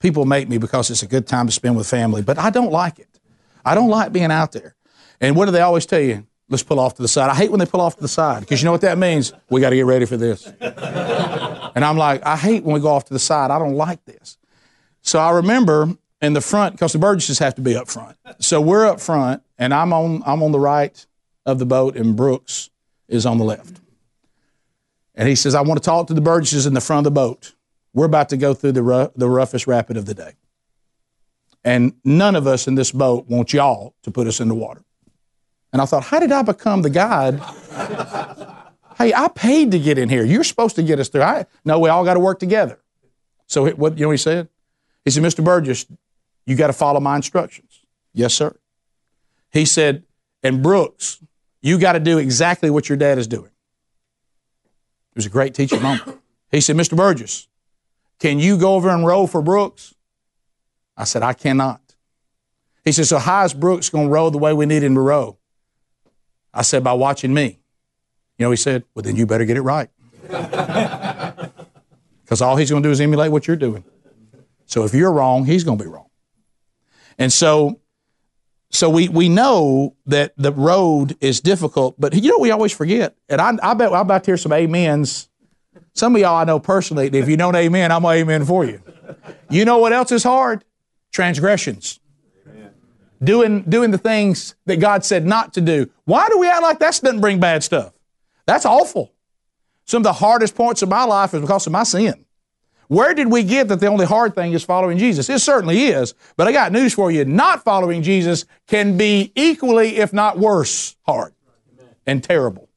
People make me because it's a good time to spend with family, but I don't like it. I don't like being out there. And what do they always tell you? Let's pull off to the side. I hate when they pull off to the side because you know what that means? We got to get ready for this. [LAUGHS] and I'm like, I hate when we go off to the side. I don't like this. So I remember in the front because the Burgesses have to be up front. So we're up front, and I'm on I'm on the right of the boat, and Brooks is on the left. And he says, I want to talk to the Burgesses in the front of the boat. We're about to go through the, rough, the roughest rapid of the day. And none of us in this boat want y'all to put us in the water. And I thought, how did I become the guide? hey, I paid to get in here. You're supposed to get us through. I, no, we all got to work together. So what you know what he said? He said, Mr. Burgess, you got to follow my instructions. Yes, sir. He said, and Brooks, you got to do exactly what your dad is doing. It was a great teaching moment. He said, Mr. Burgess, can you go over and row for Brooks? I said, I cannot. He said, So how is Brooks going to row the way we need him to row? I said, By watching me. You know, he said, Well, then you better get it right. [LAUGHS] Because all he's going to do is emulate what you're doing. So if you're wrong, he's going to be wrong. And so, so we, we know that the road is difficult, but you know we always forget? And I, I bet I'm about to hear some amens. Some of y'all I know personally, if you don't amen, I'm going to amen for you. You know what else is hard? Transgressions. Doing, doing the things that God said not to do. Why do we act like that doesn't bring bad stuff? That's awful. Some of the hardest points of my life is because of my sin. Where did we get that the only hard thing is following Jesus? It certainly is, but I got news for you. Not following Jesus can be equally, if not worse, hard and terrible.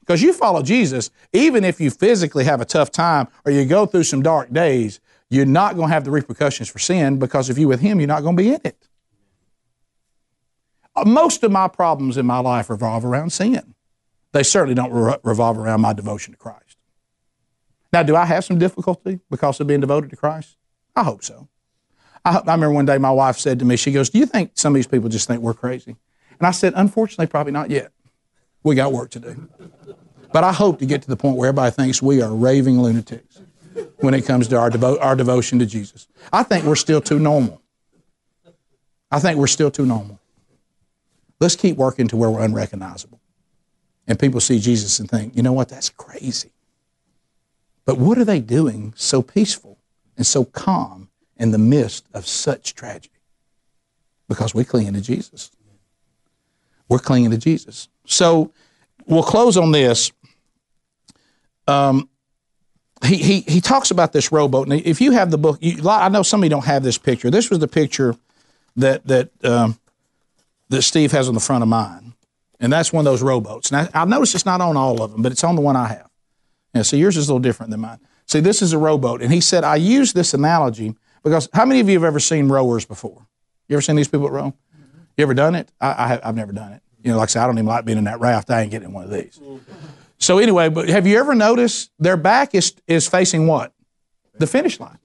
Because you follow Jesus, even if you physically have a tough time or you go through some dark days, you're not going to have the repercussions for sin because if you're with Him, you're not going to be in it. Most of my problems in my life revolve around sin. They certainly don't revolve around my devotion to Christ. Now, do I have some difficulty because of being devoted to Christ? I hope so. I, I remember one day my wife said to me, she goes, Do you think some of these people just think we're crazy? And I said, Unfortunately, probably not yet. We got work to do. But I hope to get to the point where everybody thinks we are raving lunatics when it comes to our, devo- our devotion to Jesus. I think we're still too normal. I think we're still too normal. Let's keep working to where we're unrecognizable. And people see Jesus and think, you know what, that's crazy. But what are they doing so peaceful and so calm in the midst of such tragedy? Because we're clinging to Jesus. We're clinging to Jesus. So we'll close on this. Um, he, he, he talks about this rowboat. And if you have the book, you, I know some of you don't have this picture. This was the picture that, that, um, that Steve has on the front of mine. And that's one of those rowboats. Now, I've noticed it's not on all of them, but it's on the one I have. Yeah, so yours is a little different than mine. See, this is a rowboat. And he said, I use this analogy because how many of you have ever seen rowers before? You ever seen these people row? You ever done it? I, I have never done it. You know, like I said, I don't even like being in that raft. I ain't getting in one of these. So anyway, but have you ever noticed their back is, is facing what? the finish line.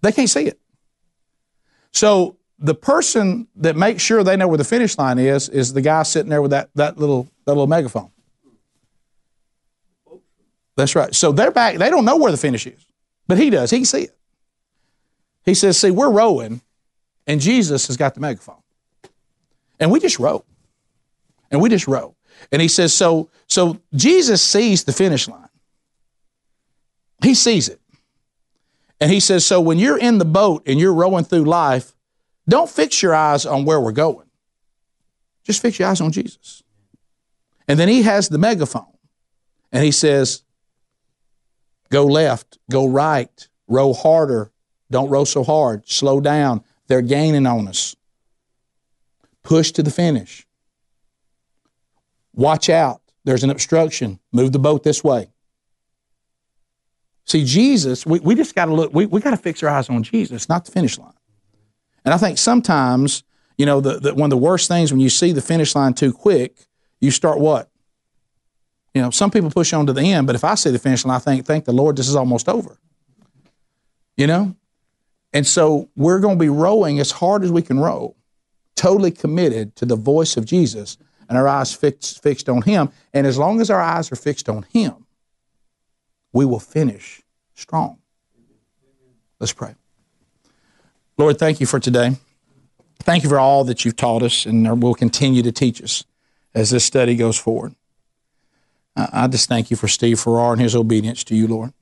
They can't see it. So the person that makes sure they know where the finish line is is the guy sitting there with that, that little that little megaphone. That's right. So they're back. They don't know where the finish is, but he does. He can see it. He says, "See, we're rowing, and Jesus has got the megaphone, and we just row, and we just row." And he says, "So, so Jesus sees the finish line. He sees it, and he says, so when you're in the boat and you're rowing through life, don't fix your eyes on where we're going. Just fix your eyes on Jesus." And then he has the megaphone, and he says, Go left, go right, row harder, don't row so hard, slow down. They're gaining on us. Push to the finish. Watch out. There's an obstruction. Move the boat this way. See, Jesus, we, we just got to look, we, we got to fix our eyes on Jesus, not the finish line. And I think sometimes, you know, the, the, one of the worst things when you see the finish line too quick, you start what? You know, some people push on to the end, but if I see the finish line, I think, thank the Lord, this is almost over. You know? And so we're going to be rowing as hard as we can row, totally committed to the voice of Jesus and our eyes fixed, fixed on Him. And as long as our eyes are fixed on Him, we will finish strong. Let's pray. Lord, thank you for today. Thank you for all that you've taught us and will continue to teach us as this study goes forward. I just thank you for Steve Farrar and his obedience to you, Lord.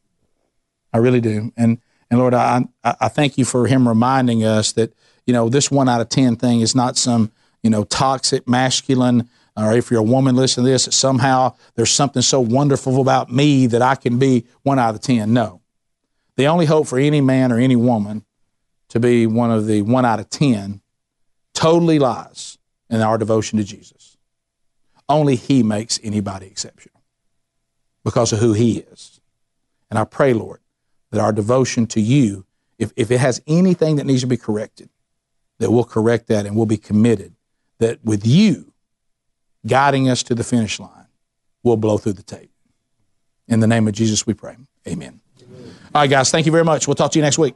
I really do. And and Lord, I I thank you for him reminding us that you know this one out of ten thing is not some you know toxic masculine or if you're a woman listen to this, that somehow there's something so wonderful about me that I can be one out of ten. No. The only hope for any man or any woman to be one of the one out of ten totally lies in our devotion to Jesus. Only He makes anybody exceptional because of who He is. And I pray, Lord, that our devotion to you, if, if it has anything that needs to be corrected, that we'll correct that and we'll be committed that with you guiding us to the finish line, we'll blow through the tape. In the name of Jesus, we pray. Amen. Amen. All right, guys, thank you very much. We'll talk to you next week.